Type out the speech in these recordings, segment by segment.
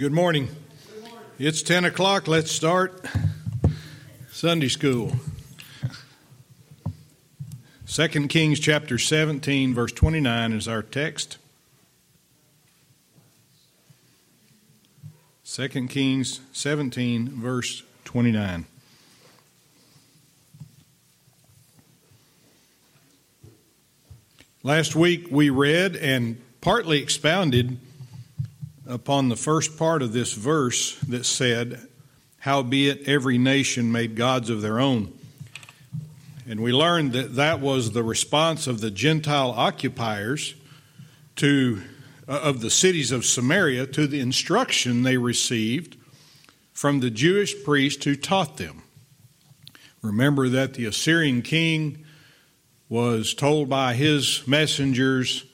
Good morning. It's 10 o'clock. Let's start Sunday school. 2 Kings chapter 17, verse 29 is our text. 2 Kings 17, verse 29. Last week we read and partly expounded upon the first part of this verse that said, Howbeit every nation made gods of their own. And we learned that that was the response of the Gentile occupiers to uh, of the cities of Samaria to the instruction they received from the Jewish priest who taught them. Remember that the Assyrian king was told by his messengers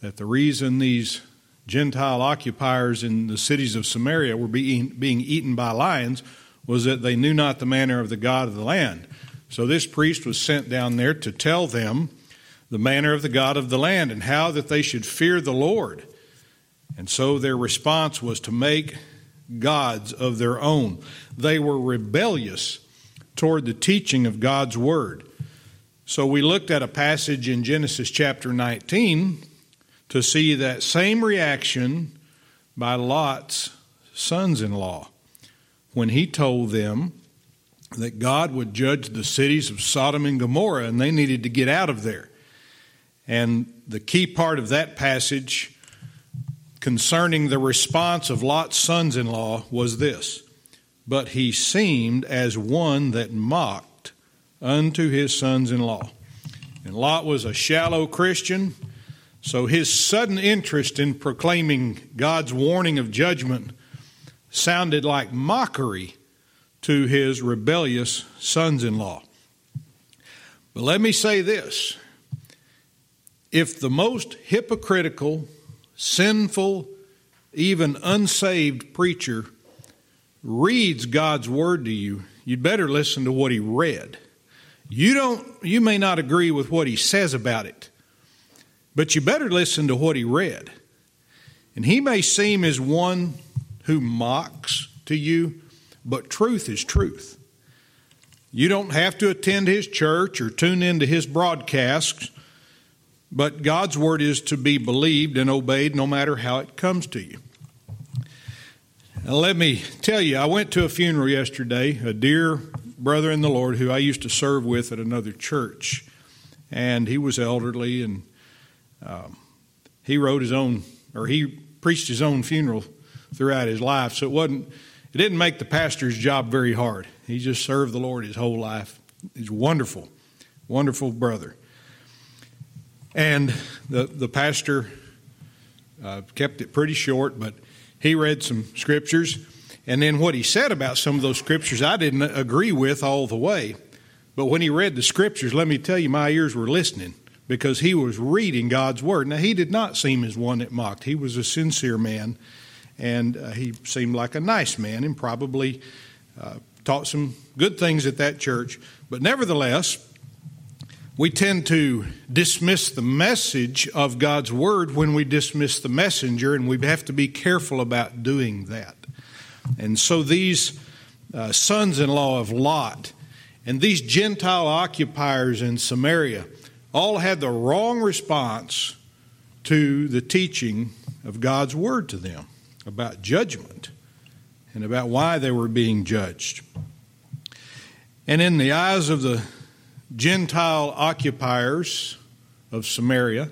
that the reason these Gentile occupiers in the cities of Samaria were being, being eaten by lions was that they knew not the manner of the God of the land. So this priest was sent down there to tell them the manner of the God of the land and how that they should fear the Lord. And so their response was to make gods of their own. They were rebellious toward the teaching of God's word. So we looked at a passage in Genesis chapter 19 to see that same reaction by Lot's sons in law when he told them that God would judge the cities of Sodom and Gomorrah and they needed to get out of there. And the key part of that passage concerning the response of Lot's sons in law was this But he seemed as one that mocked unto his sons in law. And Lot was a shallow Christian. So his sudden interest in proclaiming God's warning of judgment sounded like mockery to his rebellious sons in law. But let me say this if the most hypocritical, sinful, even unsaved preacher reads God's word to you, you'd better listen to what he read. You don't you may not agree with what he says about it, but you better listen to what he read. And he may seem as one who mocks to you, but truth is truth. You don't have to attend his church or tune into his broadcasts, but God's word is to be believed and obeyed no matter how it comes to you. Now, let me tell you, I went to a funeral yesterday, a dear brother in the Lord who I used to serve with at another church. And he was elderly and um, he wrote his own, or he preached his own funeral throughout his life. So it wasn't, it didn't make the pastor's job very hard. He just served the Lord his whole life. He's wonderful, wonderful brother. And the, the pastor uh, kept it pretty short, but he read some scriptures. And then what he said about some of those scriptures, I didn't agree with all the way. But when he read the scriptures, let me tell you, my ears were listening because he was reading God's word. Now, he did not seem as one that mocked. He was a sincere man, and uh, he seemed like a nice man and probably uh, taught some good things at that church. But nevertheless, we tend to dismiss the message of God's word when we dismiss the messenger, and we have to be careful about doing that. And so these uh, sons in law of Lot and these Gentile occupiers in Samaria all had the wrong response to the teaching of God's word to them about judgment and about why they were being judged. And in the eyes of the Gentile occupiers of Samaria,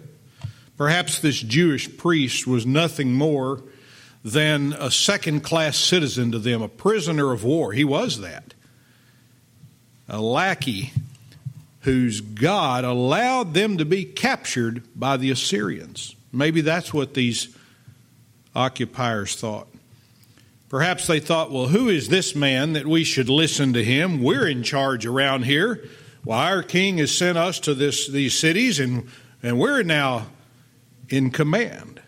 perhaps this Jewish priest was nothing more than a second class citizen to them, a prisoner of war. He was that. A lackey whose God allowed them to be captured by the Assyrians. Maybe that's what these occupiers thought. Perhaps they thought, well, who is this man that we should listen to him? We're in charge around here. Why, our king has sent us to this, these cities, and, and we're now in command.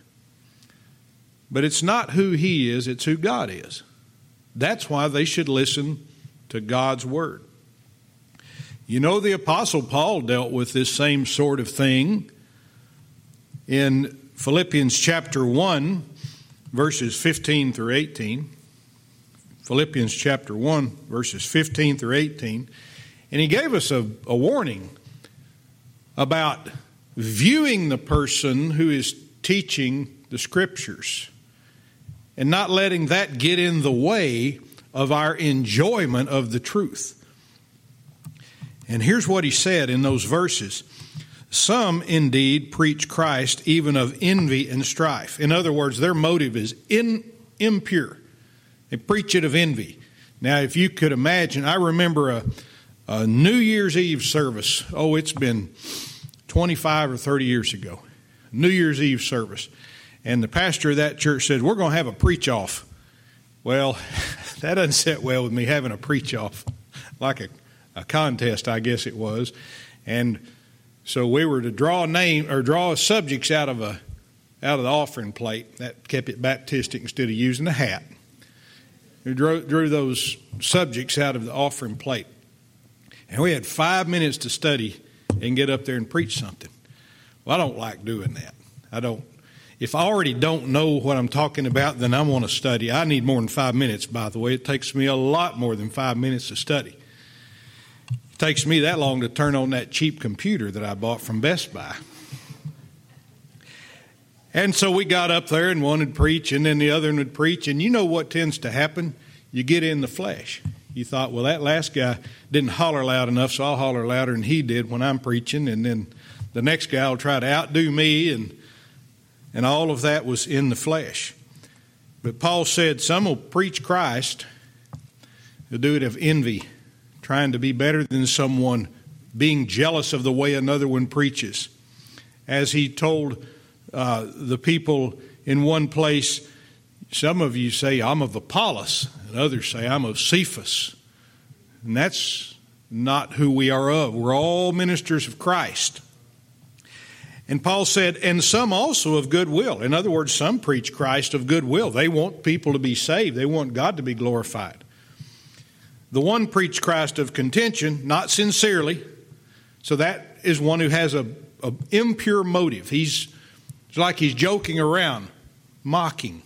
But it's not who he is, it's who God is. That's why they should listen to God's word. You know, the Apostle Paul dealt with this same sort of thing in Philippians chapter 1, verses 15 through 18. Philippians chapter 1, verses 15 through 18. And he gave us a, a warning about viewing the person who is teaching the scriptures and not letting that get in the way of our enjoyment of the truth. And here's what he said in those verses Some indeed preach Christ even of envy and strife. In other words, their motive is in, impure. They preach it of envy. Now, if you could imagine, I remember a, a New Year's Eve service. Oh, it's been 25 or 30 years ago. New Year's Eve service. And the pastor of that church said, We're going to have a preach off. Well, that doesn't sit well with me having a preach off, like a, a contest, I guess it was. And so we were to draw name or draw subjects out of a out of the offering plate. That kept it Baptistic instead of using a hat. We drew, drew those subjects out of the offering plate. And we had five minutes to study and get up there and preach something. Well, I don't like doing that. I don't. If I already don't know what I'm talking about, then I want to study. I need more than five minutes, by the way. It takes me a lot more than five minutes to study. Takes me that long to turn on that cheap computer that I bought from Best Buy. And so we got up there and one would preach, and then the other one would preach. And you know what tends to happen? You get in the flesh. You thought, well, that last guy didn't holler loud enough, so I'll holler louder than he did when I'm preaching. And then the next guy will try to outdo me, and, and all of that was in the flesh. But Paul said, some will preach Christ, they'll do it of envy, trying to be better than someone, being jealous of the way another one preaches. As he told uh, the people in one place, some of you say, I'm of Apollos, and others say, I'm of Cephas. And that's not who we are of. We're all ministers of Christ. And Paul said, and some also of goodwill. In other words, some preach Christ of goodwill. They want people to be saved, they want God to be glorified. The one preached Christ of contention, not sincerely. So that is one who has a, a impure motive. He's it's like he's joking around, mocking,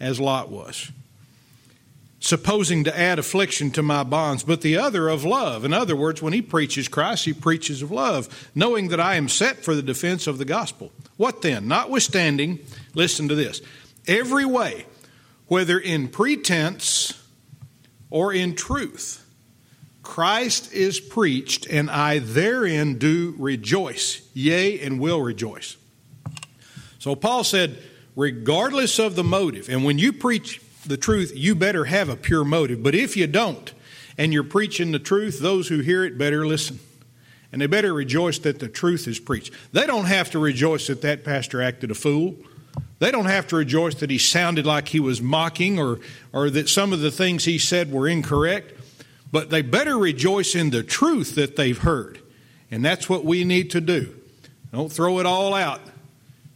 as Lot was, supposing to add affliction to my bonds, but the other of love. In other words, when he preaches Christ, he preaches of love, knowing that I am set for the defense of the gospel. What then? Notwithstanding, listen to this every way, whether in pretense or in truth, Christ is preached, and I therein do rejoice, yea, and will rejoice. So Paul said, regardless of the motive, and when you preach the truth, you better have a pure motive. But if you don't, and you're preaching the truth, those who hear it better listen. And they better rejoice that the truth is preached. They don't have to rejoice that that pastor acted a fool. They don't have to rejoice that he sounded like he was mocking or, or that some of the things he said were incorrect. But they better rejoice in the truth that they've heard. And that's what we need to do. Don't throw it all out.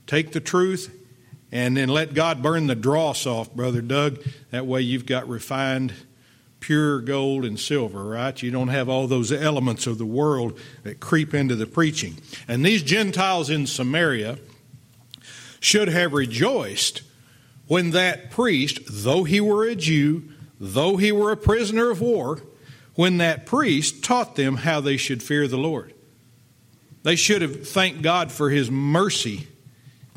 Take the truth and then let God burn the dross off, Brother Doug. That way you've got refined, pure gold and silver, right? You don't have all those elements of the world that creep into the preaching. And these Gentiles in Samaria should have rejoiced when that priest, though he were a Jew, though he were a prisoner of war, when that priest taught them how they should fear the Lord. They should have thanked God for his mercy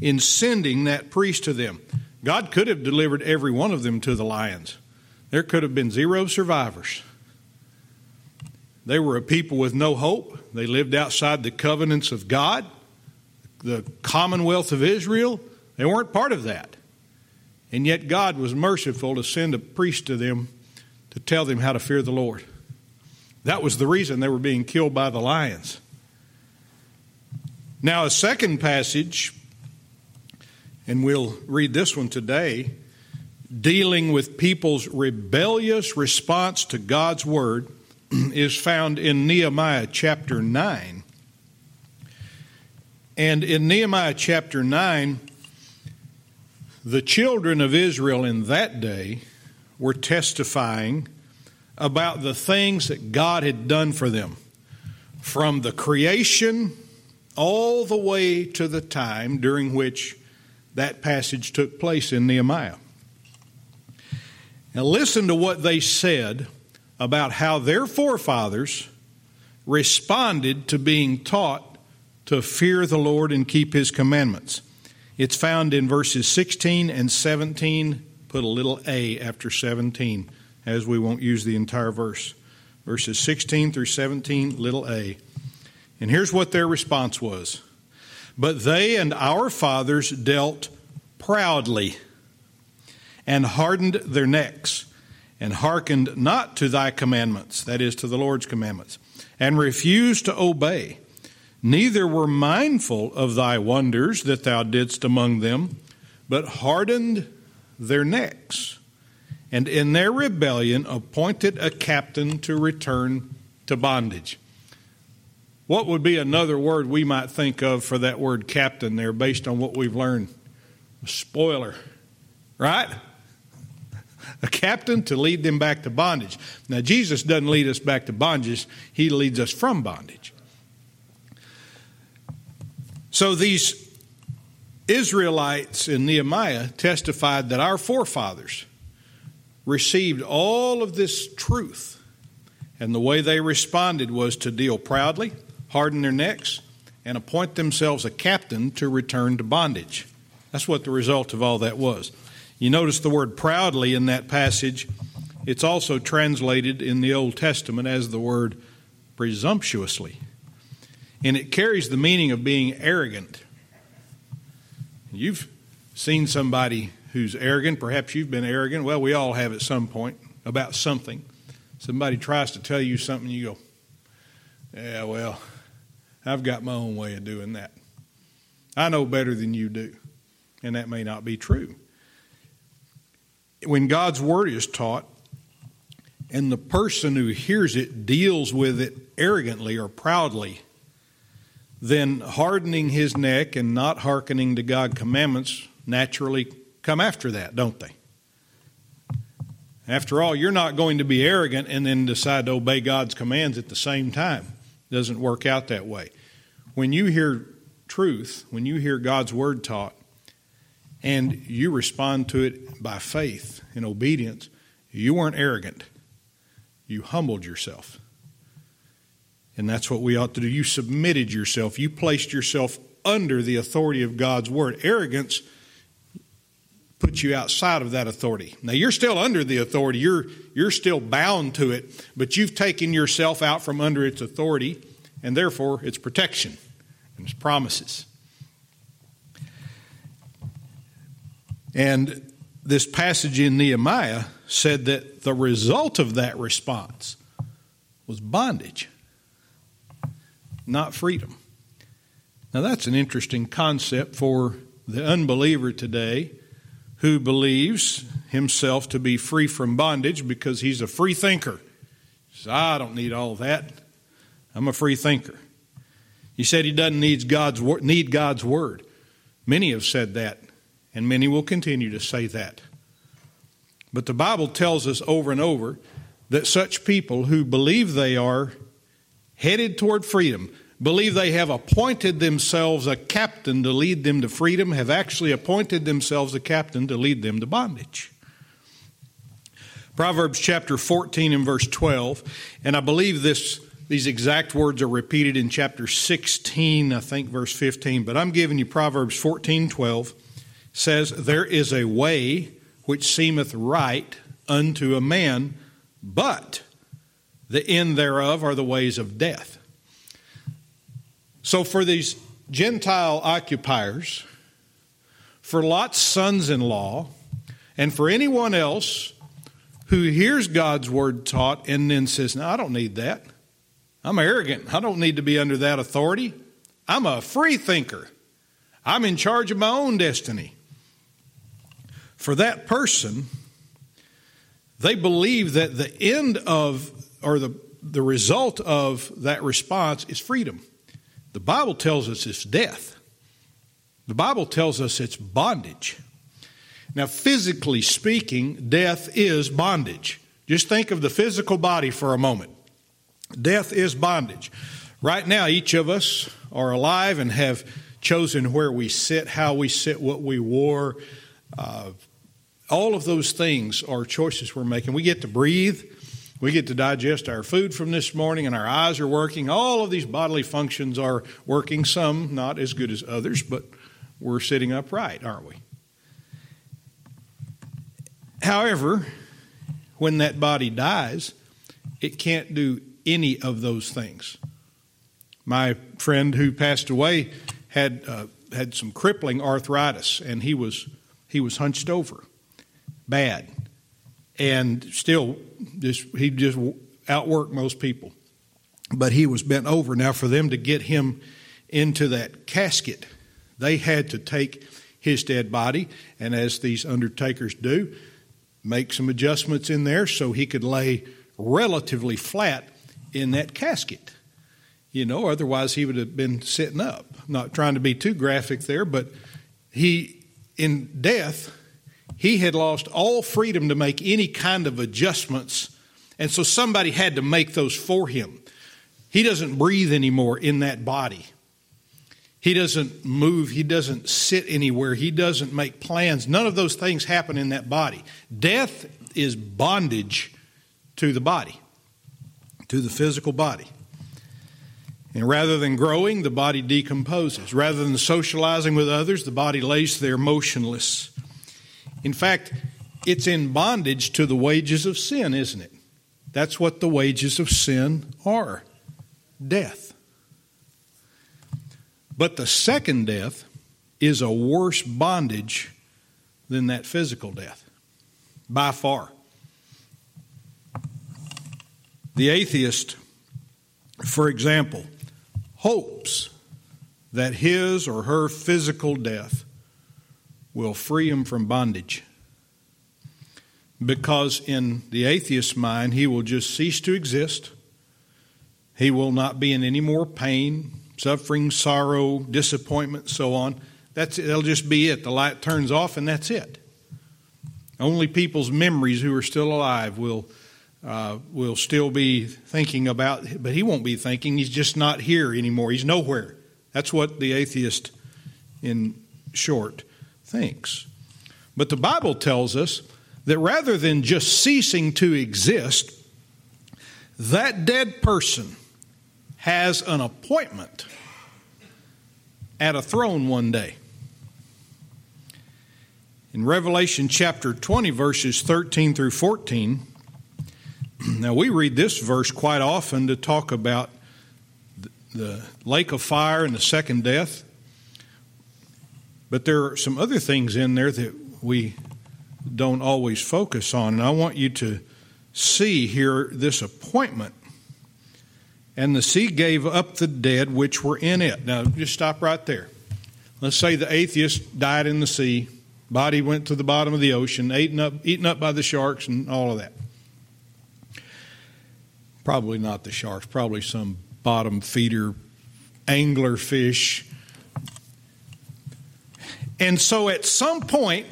in sending that priest to them. God could have delivered every one of them to the lions. There could have been zero survivors. They were a people with no hope. They lived outside the covenants of God, the commonwealth of Israel. They weren't part of that. And yet God was merciful to send a priest to them to tell them how to fear the Lord. That was the reason they were being killed by the lions. Now, a second passage and we'll read this one today, dealing with people's rebellious response to God's word, is found in Nehemiah chapter 9. And in Nehemiah chapter 9, the children of Israel in that day were testifying about the things that God had done for them from the creation all the way to the time during which that passage took place in Nehemiah. Now, listen to what they said about how their forefathers responded to being taught to fear the Lord and keep His commandments. It's found in verses 16 and 17. Put a little A after 17, as we won't use the entire verse. Verses 16 through 17, little A. And here's what their response was But they and our fathers dealt proudly and hardened their necks and hearkened not to thy commandments, that is, to the Lord's commandments, and refused to obey. Neither were mindful of thy wonders that thou didst among them, but hardened their necks, and in their rebellion appointed a captain to return to bondage. What would be another word we might think of for that word captain there based on what we've learned? A spoiler, right? A captain to lead them back to bondage. Now, Jesus doesn't lead us back to bondage, He leads us from bondage. So these Israelites in Nehemiah testified that our forefathers received all of this truth, and the way they responded was to deal proudly harden their necks, and appoint themselves a captain to return to bondage. That's what the result of all that was. You notice the word proudly in that passage. It's also translated in the Old Testament as the word presumptuously. And it carries the meaning of being arrogant. You've seen somebody who's arrogant. Perhaps you've been arrogant. Well, we all have at some point about something. Somebody tries to tell you something, you go, Yeah, well, I've got my own way of doing that. I know better than you do. And that may not be true. When God's word is taught, and the person who hears it deals with it arrogantly or proudly, then hardening his neck and not hearkening to God's commandments naturally come after that, don't they? After all, you're not going to be arrogant and then decide to obey God's commands at the same time. It doesn't work out that way. When you hear truth, when you hear God's word taught, and you respond to it by faith and obedience, you weren't arrogant. You humbled yourself. And that's what we ought to do. You submitted yourself, you placed yourself under the authority of God's word. Arrogance puts you outside of that authority. Now you're still under the authority. You're you're still bound to it, but you've taken yourself out from under its authority and therefore its protection and its promises. And this passage in Nehemiah said that the result of that response was bondage, not freedom. Now, that's an interesting concept for the unbeliever today who believes himself to be free from bondage because he's a free thinker. He says, I don't need all that. I'm a free thinker. He said he doesn't need God's, need God's word. Many have said that, and many will continue to say that. But the Bible tells us over and over that such people who believe they are headed toward freedom, believe they have appointed themselves a captain to lead them to freedom, have actually appointed themselves a captain to lead them to bondage. Proverbs chapter 14 and verse 12, and I believe this these exact words are repeated in chapter 16, I think verse 15, but I'm giving you Proverbs 14 12. says, There is a way which seemeth right unto a man, but the end thereof are the ways of death. So for these Gentile occupiers, for Lot's sons in law, and for anyone else who hears God's word taught and then says, No, I don't need that. I'm arrogant. I don't need to be under that authority. I'm a free thinker. I'm in charge of my own destiny. For that person, they believe that the end of, or the, the result of that response is freedom. The Bible tells us it's death. The Bible tells us it's bondage. Now, physically speaking, death is bondage. Just think of the physical body for a moment. Death is bondage. Right now, each of us are alive and have chosen where we sit, how we sit, what we wore, uh, all of those things are choices we're making. We get to breathe, we get to digest our food from this morning, and our eyes are working. All of these bodily functions are working, some not as good as others, but we're sitting upright, aren't we? However, when that body dies, it can't do any of those things. My friend who passed away had uh, had some crippling arthritis, and he was he was hunched over, bad, and still just he just outworked most people, but he was bent over. Now, for them to get him into that casket, they had to take his dead body, and as these undertakers do, make some adjustments in there so he could lay relatively flat in that casket. You know, otherwise he would have been sitting up. Not trying to be too graphic there, but he, in death, he had lost all freedom to make any kind of adjustments, and so somebody had to make those for him. He doesn't breathe anymore in that body. He doesn't move. He doesn't sit anywhere. He doesn't make plans. None of those things happen in that body. Death is bondage to the body, to the physical body. And rather than growing, the body decomposes. Rather than socializing with others, the body lays there motionless. In fact, it's in bondage to the wages of sin, isn't it? That's what the wages of sin are death. But the second death is a worse bondage than that physical death, by far. The atheist, for example, hopes that his or her physical death will free him from bondage. Because in the atheist's mind, he will just cease to exist. He will not be in any more pain, suffering, sorrow, disappointment, so on. That's that'll just be it. The light turns off, and that's it. Only people's memories who are still alive will uh, will still be thinking about, but he won't be thinking. He's just not here anymore. He's nowhere. That's what the atheist, in short, thinks. But the Bible tells us that rather than just ceasing to exist, that dead person has an appointment at a throne one day. In Revelation chapter 20, verses 13 through 14, now we read this verse quite often to talk about the lake of fire and the second death. But there are some other things in there that we don't always focus on. And I want you to see here this appointment. And the sea gave up the dead which were in it. Now, just stop right there. Let's say the atheist died in the sea, body went to the bottom of the ocean, eaten up, eaten up by the sharks, and all of that. Probably not the sharks, probably some bottom feeder angler fish and so at some point,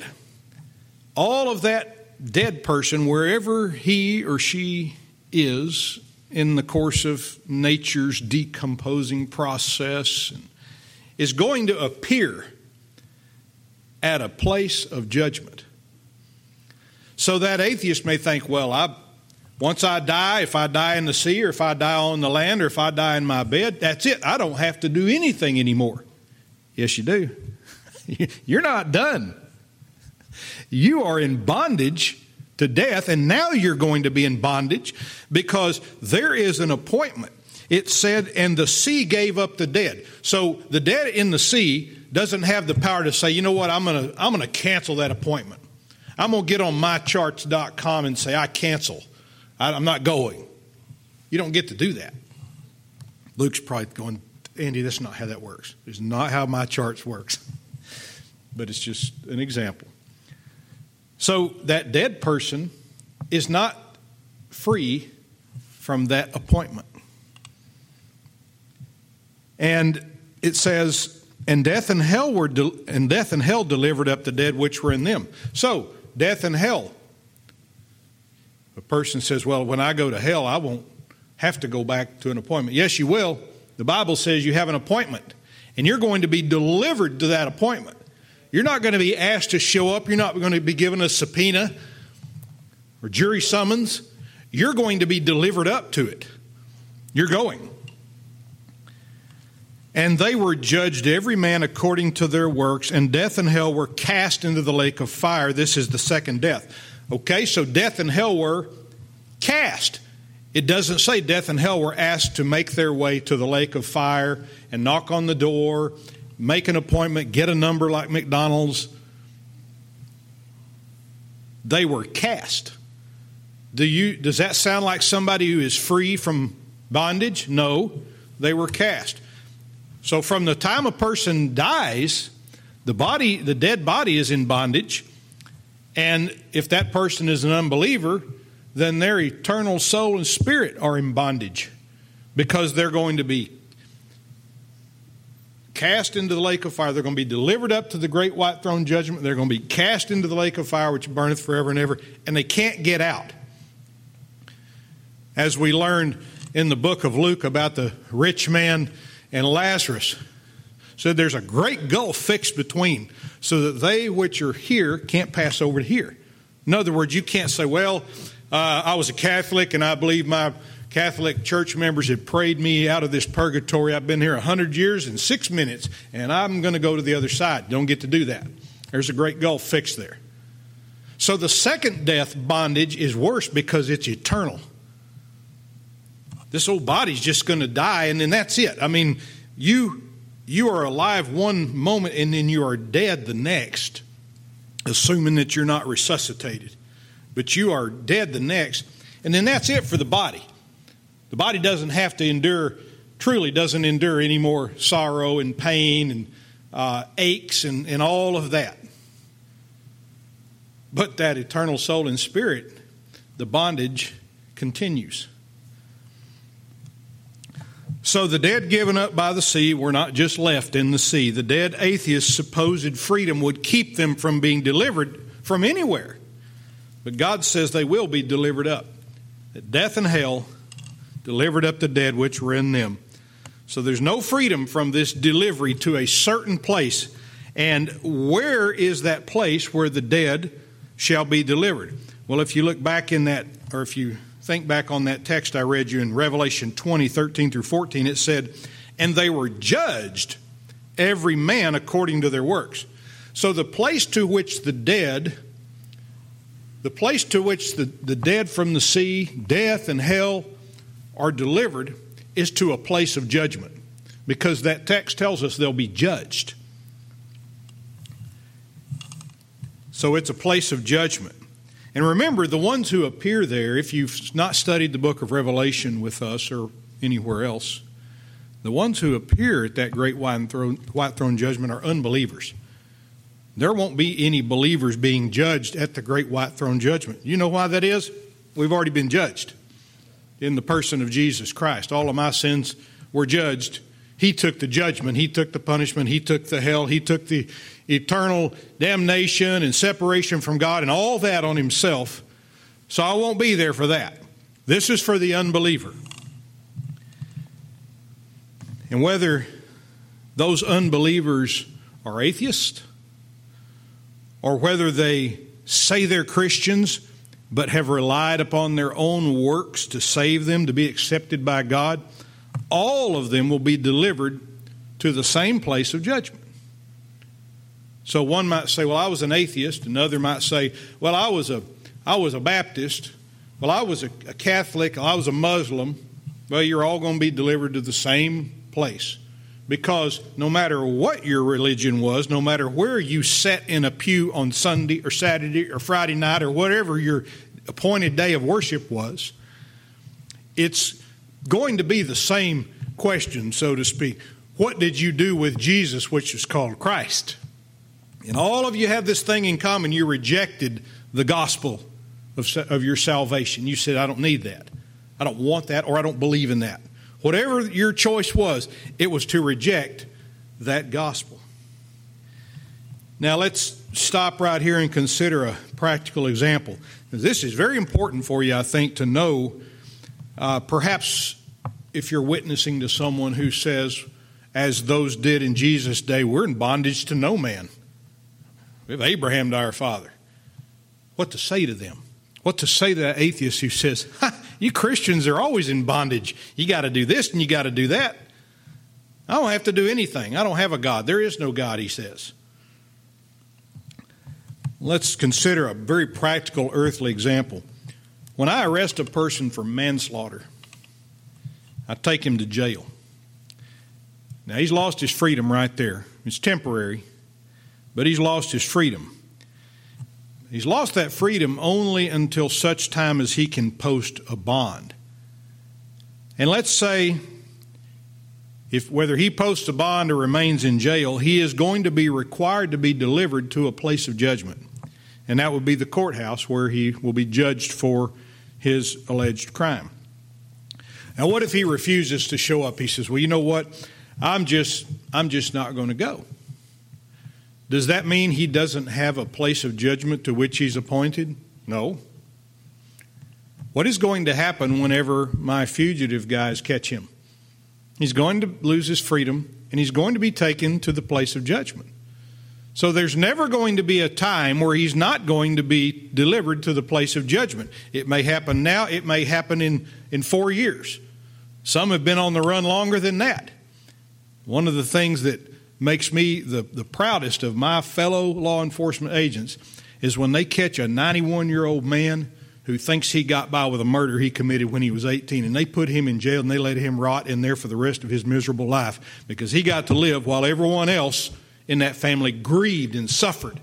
all of that dead person, wherever he or she is in the course of nature's decomposing process, is going to appear at a place of judgment. So that atheist may think, well, I, once I die, if I die in the sea or if I die on the land or if I die in my bed, that's it. I don't have to do anything anymore. Yes, you do. You're not done. You are in bondage to death, and now you're going to be in bondage because there is an appointment. It said, and the sea gave up the dead. So the dead in the sea doesn't have the power to say, you know what, I'm going to I'm going to cancel that appointment. I'm going to get on mycharts.com and say, I cancel. I, I'm not going. You don't get to do that. Luke's probably going, Andy, that's not how that works. It's not how my charts works but it's just an example. So that dead person is not free from that appointment. And it says, and death and hell were de- and death and hell delivered up the dead which were in them. So death and hell. A person says, "Well, when I go to hell, I won't have to go back to an appointment." Yes, you will. The Bible says you have an appointment, and you're going to be delivered to that appointment. You're not going to be asked to show up. You're not going to be given a subpoena or jury summons. You're going to be delivered up to it. You're going. And they were judged every man according to their works, and death and hell were cast into the lake of fire. This is the second death. Okay, so death and hell were cast. It doesn't say death and hell were asked to make their way to the lake of fire and knock on the door, make an appointment, get a number like McDonald's. They were cast. Do you, does that sound like somebody who is free from bondage? No, they were cast. So from the time a person dies, the body, the dead body is in bondage. And if that person is an unbeliever, then their eternal soul and spirit are in bondage because they're going to be cast into the lake of fire. They're going to be delivered up to the great white throne judgment. They're going to be cast into the lake of fire, which burneth forever and ever, and they can't get out. As we learned in the book of Luke about the rich man and Lazarus, said there's a great gulf fixed between, so that they which are here can't pass over to here. In other words, you can't say, well, uh, I was a Catholic and I believe my Catholic church members had prayed me out of this purgatory. I've been here 100 years and six minutes, and I'm going to go to the other side. Don't get to do that. There's a great gulf fixed there. So the second death bondage is worse because it's eternal. This old body's just going to die, and then that's it. I mean, you you are alive one moment and then you are dead the next, assuming that you're not resuscitated. But you are dead the next, and then that's it for the body. The body doesn't have to endure, truly doesn't endure any more sorrow and pain and uh, aches and, and all of that. But that eternal soul and spirit, the bondage continues. So the dead given up by the sea were not just left in the sea. The dead atheists' supposed freedom would keep them from being delivered from anywhere. But God says they will be delivered up. That death and hell delivered up the dead which were in them. So there's no freedom from this delivery to a certain place. And where is that place where the dead shall be delivered? Well, if you look back in that, or if you think back on that text I read you in Revelation 20, 13 through 14, it said, And they were judged, every man according to their works. So the place to which the dead, the place to which the, the dead from the sea, death and hell are delivered is to a place of judgment because that text tells us they'll be judged. So it's a place of judgment. And remember, the ones who appear there, if you've not studied the book of Revelation with us or anywhere else, the ones who appear at that great white throne, white throne judgment are unbelievers. There won't be any believers being judged at the great white throne judgment. You know why that is? We've already been judged in the person of Jesus Christ. All of my sins were judged. He took the judgment, He took the punishment, He took the hell, He took the eternal damnation and separation from God and all that on himself. So I won't be there for that. This is for the unbeliever. And whether those unbelievers are atheists or whether they say they're Christians but have relied upon their own works to save them, to be accepted by God, all of them will be delivered to the same place of judgment. So one might say, "Well, I was an atheist." Another might say, "Well, I was a I was a Baptist." Well, I was a, a Catholic. I was a Muslim. Well, you're all going to be delivered to the same place. Because no matter what your religion was, no matter where you sat in a pew on Sunday or Saturday or Friday night or whatever your appointed day of worship was, it's going to be the same question, so to speak. What did you do with Jesus, which is called Christ? And all of you have this thing in common. You rejected the gospel of, of your salvation. You said, I don't need that. I don't want that, or I don't believe in that. Whatever your choice was, it was to reject that gospel. Now, let's stop right here and consider a practical example. This is very important for you, I think, to know. Uh, perhaps if you're witnessing to someone who says, as those did in Jesus' day, we're in bondage to no man. We have Abraham to our father. What to say to them? What to say to that atheist who says, You Christians are always in bondage. You got to do this and you got to do that. I don't have to do anything. I don't have a God. There is no God, he says. Let's consider a very practical earthly example. When I arrest a person for manslaughter, I take him to jail. Now, he's lost his freedom right there. It's temporary, but he's lost his freedom. He's lost that freedom only until such time as he can post a bond. And let's say if whether he posts a bond or remains in jail, he is going to be required to be delivered to a place of judgment. And that would be the courthouse where he will be judged for his alleged crime. Now what if he refuses to show up? He says, "Well, you know what? I'm just I'm just not going to go." Does that mean he doesn't have a place of judgment to which he's appointed? No. What is going to happen whenever my fugitive guys catch him? He's going to lose his freedom and he's going to be taken to the place of judgment. So there's never going to be a time where he's not going to be delivered to the place of judgment. It may happen now, it may happen in, in four years. Some have been on the run longer than that. One of the things that makes me the, the proudest of my fellow law enforcement agents is when they catch a 91 year old man who thinks he got by with a murder he committed when he was 18 and they put him in jail and they let him rot in there for the rest of his miserable life because he got to live while everyone else in that family grieved and suffered.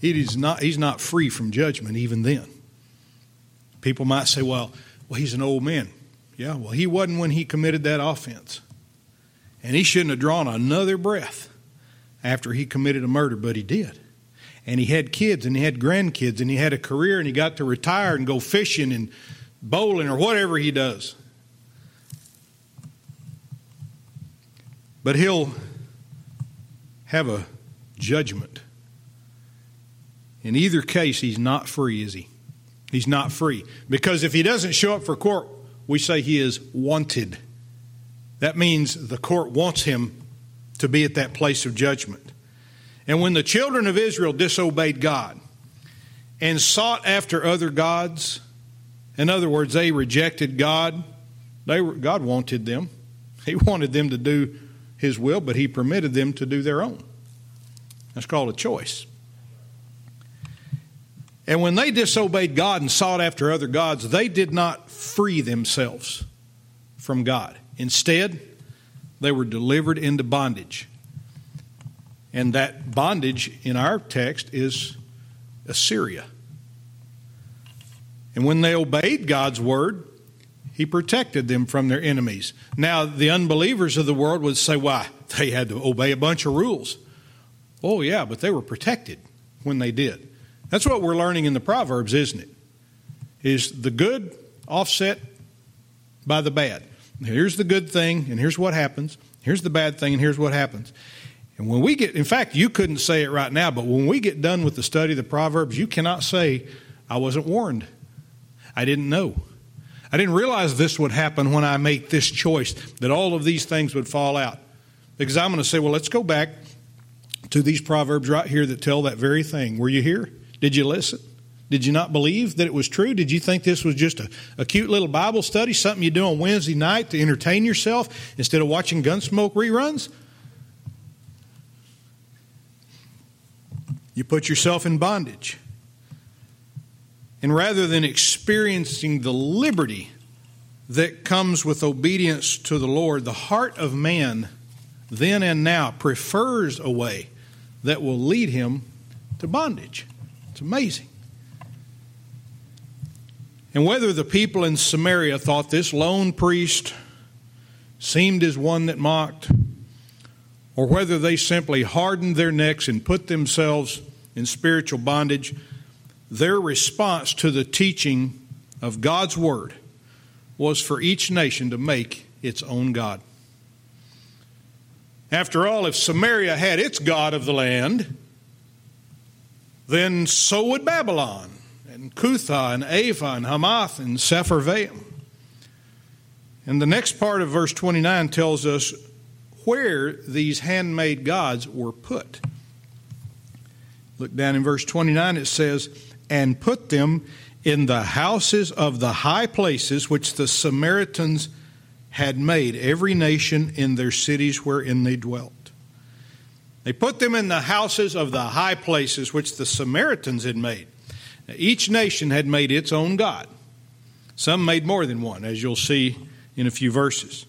It is not, he's not free from judgment even then. People might say, well, well, he's an old man. Yeah, well, he wasn't when he committed that offense. And he shouldn't have drawn another breath after he committed a murder, but he did. And he had kids and he had grandkids and he had a career and he got to retire and go fishing and bowling or whatever he does. But he'll have a judgment. In either case, he's not free, is he? He's not free. Because if he doesn't show up for court, we say he is wanted. That means the court wants him to be at that place of judgment. And when the children of Israel disobeyed God and sought after other gods, in other words, they rejected God, they were, God wanted them. He wanted them to do His will, but He permitted them to do their own. That's called a choice. And when they disobeyed God and sought after other gods, they did not free themselves from God. Instead, they were delivered into bondage. And that bondage in our text is Assyria. And when they obeyed God's word, He protected them from their enemies. Now, the unbelievers of the world would say, why? They had to obey a bunch of rules. Oh, yeah, but they were protected when they did. That's what we're learning in the Proverbs, isn't it? Is the good offset by the bad. Here's the good thing, and here's what happens. Here's the bad thing, and here's what happens. And when we get, in fact, you couldn't say it right now, but when we get done with the study of the Proverbs, you cannot say, I wasn't warned. I didn't know. I didn't realize this would happen when I make this choice, that all of these things would fall out. Because I'm going to say, well, let's go back to these Proverbs right here that tell that very thing. Were you here? Did you listen? Did you not believe that it was true? Did you think this was just a, a cute little Bible study, something you do on Wednesday night to entertain yourself instead of watching Gunsmoke reruns? You put yourself in bondage. And rather than experiencing the liberty that comes with obedience to the Lord, the heart of man then and now prefers a way that will lead him to bondage. It's amazing. And whether the people in Samaria thought this lone priest seemed as one that mocked, or whether they simply hardened their necks and put themselves in spiritual bondage, their response to the teaching of God's Word was for each nation to make its own God. After all, if Samaria had its God of the land, then so would Babylon, and Cuthah, and Ava, and Hamath, and Sepharvaim. And the next part of verse 29 tells us where these handmade gods were put. Look down in verse 29, it says, And put them in the houses of the high places which the Samaritans had made, every nation in their cities wherein they dwelt. They put them in the houses of the high places which the Samaritans had made. Each nation had made its own God. Some made more than one, as you'll see in a few verses.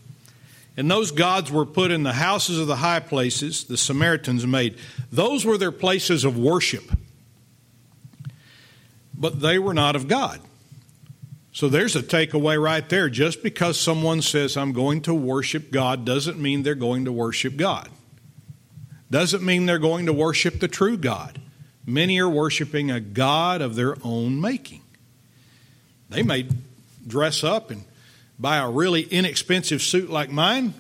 And those gods were put in the houses of the high places the Samaritans made. Those were their places of worship. But they were not of God. So there's a takeaway right there. Just because someone says, I'm going to worship God, doesn't mean they're going to worship God. Doesn't mean they're going to worship the true God. Many are worshiping a God of their own making. They may dress up and buy a really inexpensive suit like mine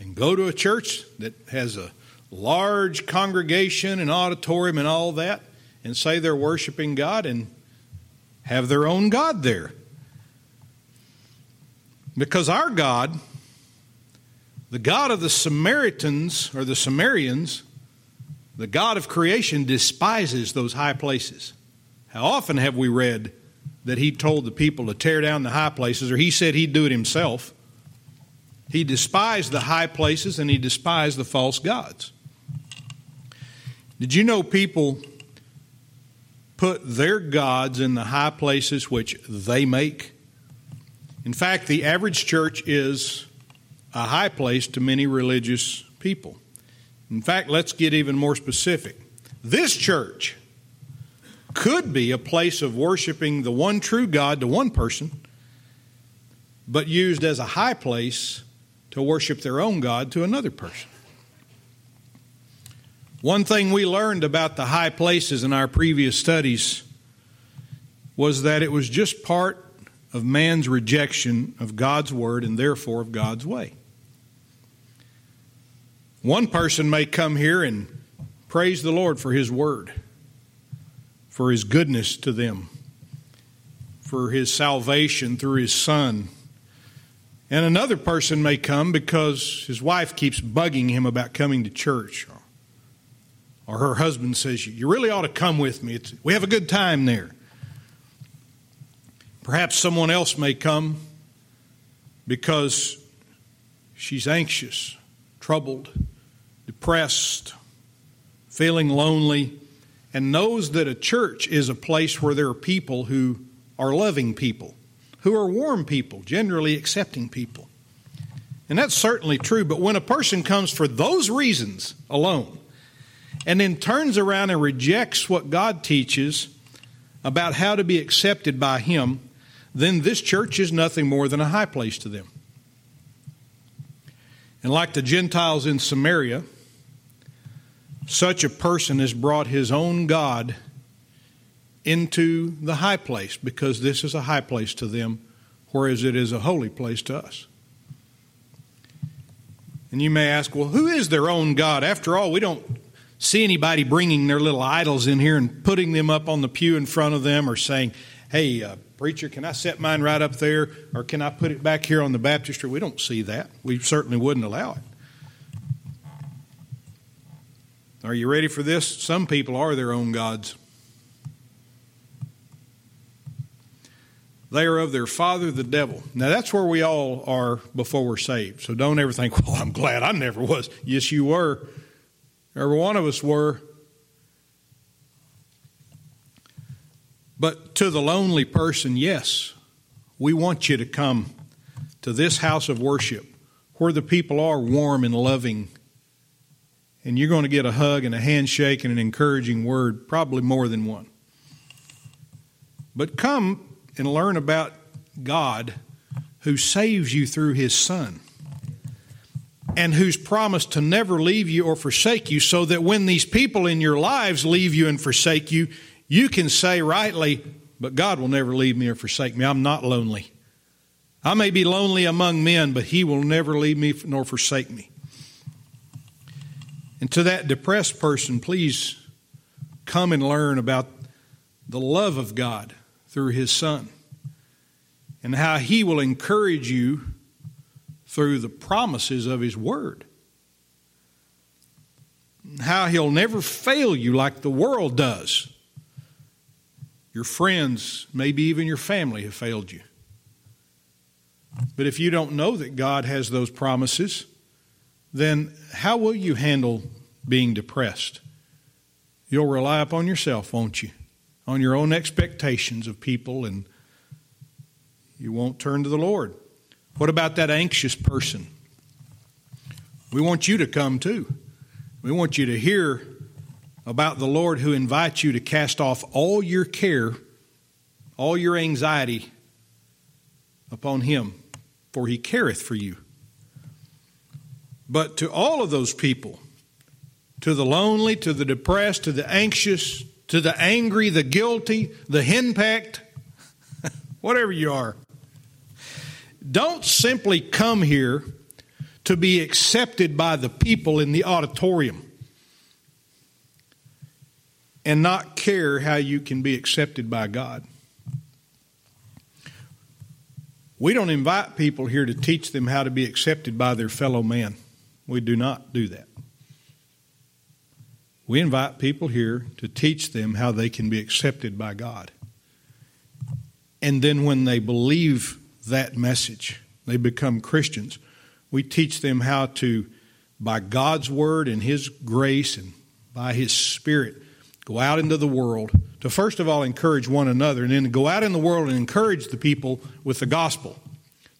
and go to a church that has a large congregation and auditorium and all that and say they're worshiping God and have their own God there. Because our God, the God of the Samaritans or the Sumerians, the God of creation despises those high places. How often have we read that he told the people to tear down the high places, or he said he'd do it himself. He despised the high places and he despised the false gods. Did you know people put their gods in the high places which they make? In fact, the average church is a high place to many religious people. In fact, let's get even more specific. This church could be a place of worshiping the one true God to one person, but used as a high place to worship their own God to another person. One thing we learned about the high places in our previous studies was that it was just part of man's rejection of God's word and therefore of God's way. One person may come here and praise the Lord for his word for his goodness to them, for his salvation through his son. And another person may come because his wife keeps bugging him about coming to church. Or her husband says, You really ought to come with me. It's, we have a good time there. Perhaps someone else may come because she's anxious, troubled, depressed, feeling lonely, and knows that a church is a place where there are people who are loving people, who are warm people, generally accepting people. And that's certainly true, but when a person comes for those reasons alone and then turns around and rejects what God teaches about how to be accepted by Him, then this church is nothing more than a high place to them. And like the Gentiles in Samaria, such a person has brought his own God into the high place because this is a high place to them, whereas it is a holy place to us. And you may ask, well, who is their own God? After all, we don't see anybody bringing their little idols in here and putting them up on the pew in front of them or saying, hey, uh, preacher, can I set mine right up there or can I put it back here on the baptistry? We don't see that. We certainly wouldn't allow it. Are you ready for this? Some people are their own gods. They are of their father, the devil. Now, that's where we all are before we're saved. So don't ever think, well, I'm glad I never was. Yes, you were. Every one of us were. But to the lonely person, yes, we want you to come to this house of worship where the people are warm and loving and you're going to get a hug and a handshake and an encouraging word, probably more than one. But come and learn about God who saves you through his Son and who's promised to never leave you or forsake you, so that when these people in your lives leave you and forsake you, you can say rightly, But God will never leave me or forsake me. I'm not lonely. I may be lonely among men, but He will never leave me nor forsake me. And to that depressed person, please come and learn about the love of God through His Son and how He will encourage you through the promises of His Word. how He'll never fail you like the world does. Your friends, maybe even your family, have failed you. But if you don't know that God has those promises, then how will you handle being depressed? You'll rely upon yourself, won't you? On your own expectations of people, and you won't turn to the Lord. What about that anxious person? We want you to come too. We want you to hear about the Lord who invites you to cast off all your care, all your anxiety upon Him, for He careth for you. But to all of those people, to the lonely, to the depressed, to the anxious, to the angry, the guilty, the henpecked, whatever you are, don't simply come here to be accepted by the people in the auditorium and not care how you can be accepted by God. We don't invite people here to teach them how to be accepted by their fellow man. We do not do that. We invite people here to teach them how they can be accepted by God. And then when they believe that message, they become Christians, we teach them how to, by God's word and His grace and by His Spirit, go out into the world to first of all encourage one another and then go out in the world and encourage the people with the gospel.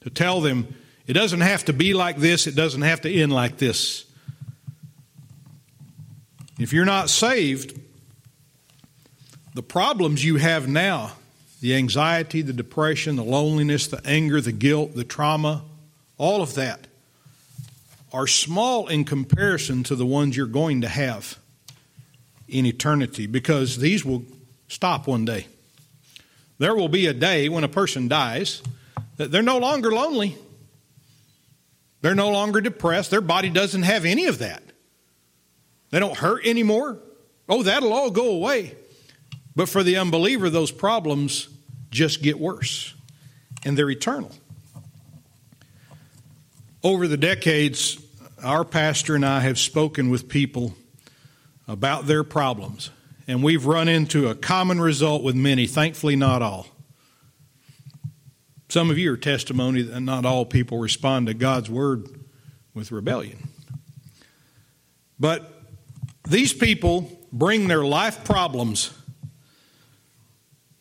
To tell them it doesn't have to be like this, it doesn't have to end like this. If you're not saved, the problems you have now the anxiety, the depression, the loneliness, the anger, the guilt, the trauma all of that are small in comparison to the ones you're going to have in eternity because these will stop one day. There will be a day when a person dies that they're no longer lonely. They're no longer depressed. Their body doesn't have any of that. They don't hurt anymore. Oh, that'll all go away. But for the unbeliever, those problems just get worse, and they're eternal. Over the decades, our pastor and I have spoken with people about their problems. And we've run into a common result with many, thankfully, not all. Some of you are testimony that not all people respond to God's word with rebellion. But these people bring their life problems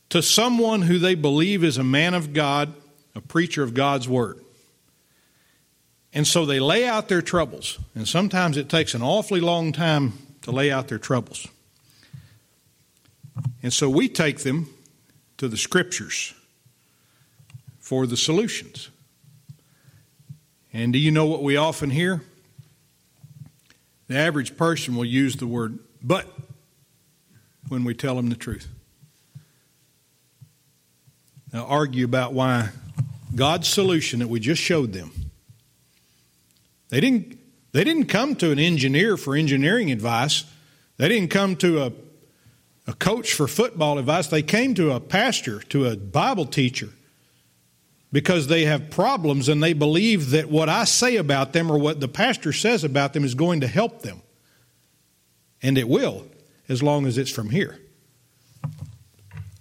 to someone who they believe is a man of God, a preacher of God's word. And so they lay out their troubles. And sometimes it takes an awfully long time to lay out their troubles. And so we take them to the scriptures for the solutions. And do you know what we often hear? The average person will use the word but when we tell them the truth. Now, argue about why God's solution that we just showed them. They didn't they didn't come to an engineer for engineering advice. They didn't come to a, a coach for football advice. They came to a pastor, to a Bible teacher, because they have problems and they believe that what I say about them or what the pastor says about them is going to help them. And it will, as long as it's from here.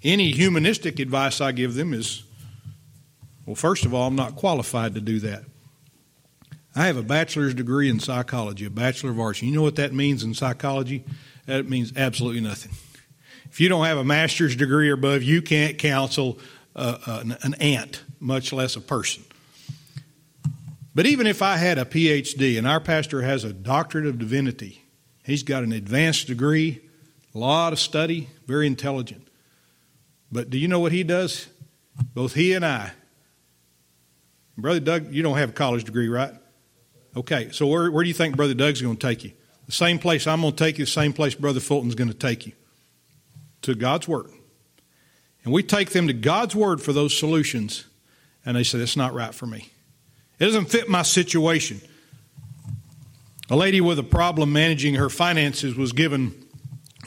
Any humanistic advice I give them is well, first of all, I'm not qualified to do that. I have a bachelor's degree in psychology, a bachelor of arts. You know what that means in psychology? That means absolutely nothing. If you don't have a master's degree or above, you can't counsel uh, an, an ant, much less a person. But even if I had a PhD, and our pastor has a doctorate of divinity, he's got an advanced degree, a lot of study, very intelligent. But do you know what he does? Both he and I. Brother Doug, you don't have a college degree, right? Okay, so where, where do you think Brother Doug's going to take you? The same place I'm going to take you, the same place Brother Fulton's going to take you to God's Word. And we take them to God's Word for those solutions, and they say, It's not right for me. It doesn't fit my situation. A lady with a problem managing her finances was given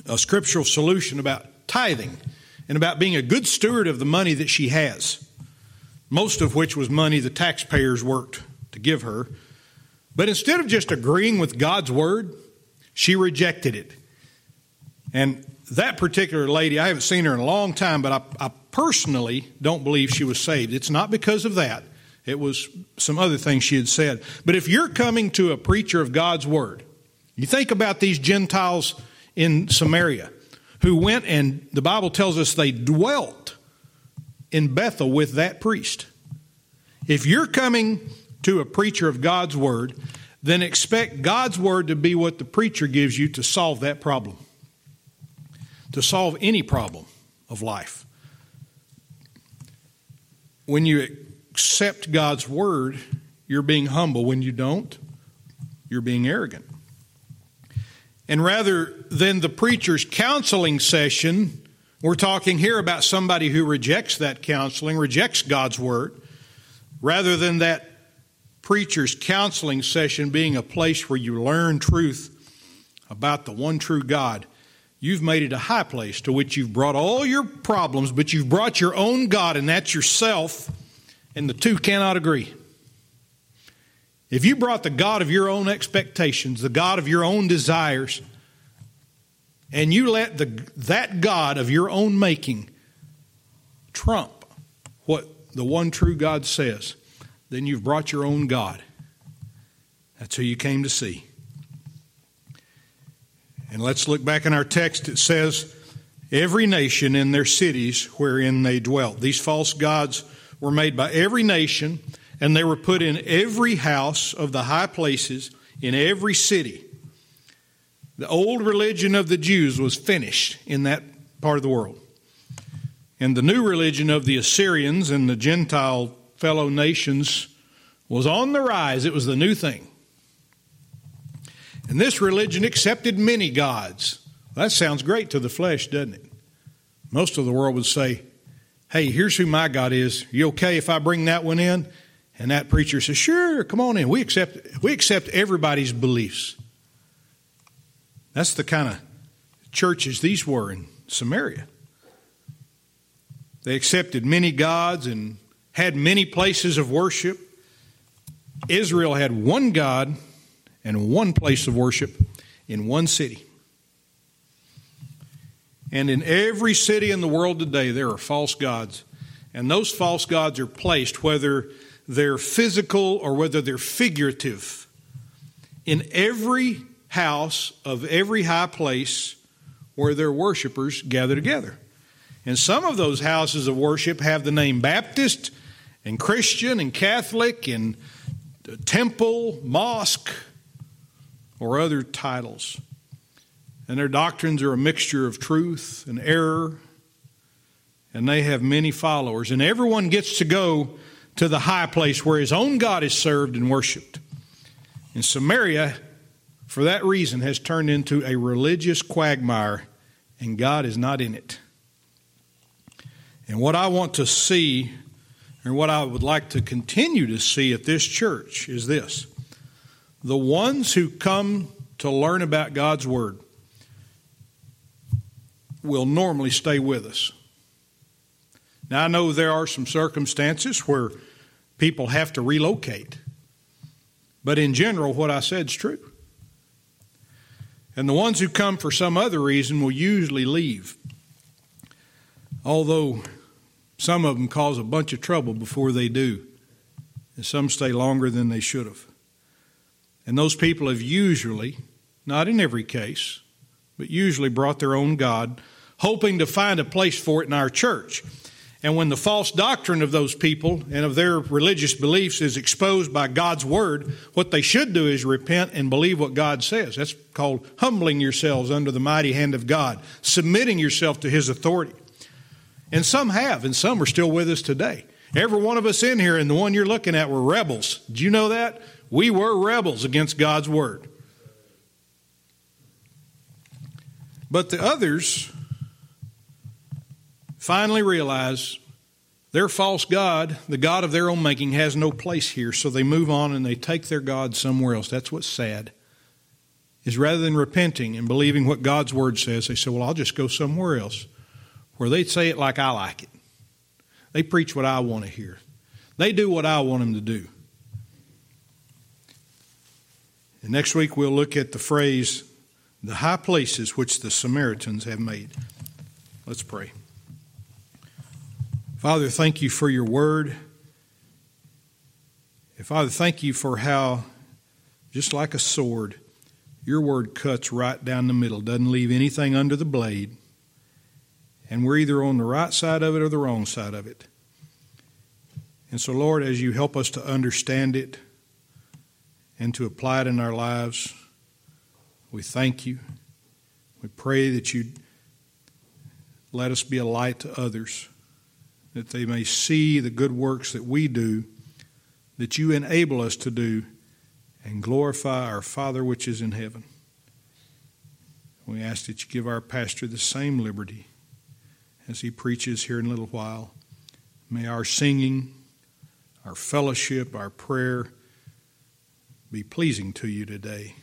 a scriptural solution about tithing and about being a good steward of the money that she has, most of which was money the taxpayers worked to give her. But instead of just agreeing with God's word, She rejected it. And that particular lady, I haven't seen her in a long time, but I, I personally don't believe she was saved. It's not because of that. It was some other things she had said. But if you're coming to a preacher of God's word, you think about these Gentiles in Samaria who went and the Bible tells us they dwelt in Bethel with that priest. If you're coming to a preacher of God's word, then expect God's word to be what the preacher gives you to solve that problem, to solve any problem of life. When you accept God's word, you're being humble. When you don't, you're being arrogant. And rather than the preacher's counseling session, we're talking here about somebody who rejects that counseling, rejects God's word, rather than that preacher's counseling session being a place where you learn truth about the one true God. You've made it a high place to which you've brought all your problems, but you've brought your own God, and that's yourself, and the two cannot agree. If you brought the God of your own expectations, the God of your own desires, and you let the, that God of your own making trump what the one true God says, then you've brought your own God. That's who you came to see. And let's look back in our text. It says, Every nation in their cities wherein they dwelt. These false gods were made by every nation and they were put in every house of the high places in every city. The old religion of the Jews was finished in that part of the world. And the new religion of the Assyrians and the Gentile fellow nations was on the rise. It was the new thing. And this religion accepted many gods. That sounds great to the flesh, doesn't it? Most of the world would say, Hey, here's who my God is. You okay if I bring that one in? And that preacher says, Sure, come on in. We accept, we accept everybody's beliefs. That's the kind of churches these were in Samaria. They accepted many gods and had many places of worship. Israel had one God and one place of worship in one city. And in every city in the world today, there are false gods. And those false gods are placed, whether they're physical or whether they're figurative. In every house of every high place where their worshipers gather together. And some of those houses of worship have the name Baptist and Christian and Catholic and temple, mosque, or other titles. And their doctrines are a mixture of truth and error, and they have many followers. And everyone gets to go to the high place where his own God is served and worshiped. And Samaria, for that reason, has turned into a religious quagmire, and God is not in it. And what I want to see, and what I would like to continue to see at this church, is this the ones who come to learn about God's Word will normally stay with us. Now, I know there are some circumstances where people have to relocate, but in general, what I said is true. And the ones who come for some other reason will usually leave. Although some of them cause a bunch of trouble before they do, and some stay longer than they should have. And those people have usually, not in every case, but usually brought their own God, hoping to find a place for it in our church. And when the false doctrine of those people and of their religious beliefs is exposed by God's word, what they should do is repent and believe what God says. That's called humbling yourselves under the mighty hand of God, submitting yourself to his authority. And some have, and some are still with us today. Every one of us in here and the one you're looking at were rebels. Did you know that? We were rebels against God's word. But the others finally realize their false God, the God of their own making, has no place here. So they move on and they take their God somewhere else. That's what's sad. Is rather than repenting and believing what God's word says, they say, Well, I'll just go somewhere else where they say it like I like it. They preach what I want to hear. They do what I want them to do. And next week we'll look at the phrase, the high places which the Samaritans have made. Let's pray. Father, thank you for your word. And Father, thank you for how, just like a sword, your word cuts right down the middle, doesn't leave anything under the blade. And we're either on the right side of it or the wrong side of it. And so, Lord, as you help us to understand it and to apply it in our lives, we thank you. We pray that you let us be a light to others, that they may see the good works that we do, that you enable us to do, and glorify our Father which is in heaven. We ask that you give our pastor the same liberty as he preaches here in a little while. May our singing, our fellowship, our prayer be pleasing to you today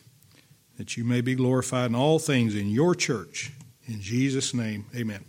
that you may be glorified in all things in your church. In Jesus' name, amen.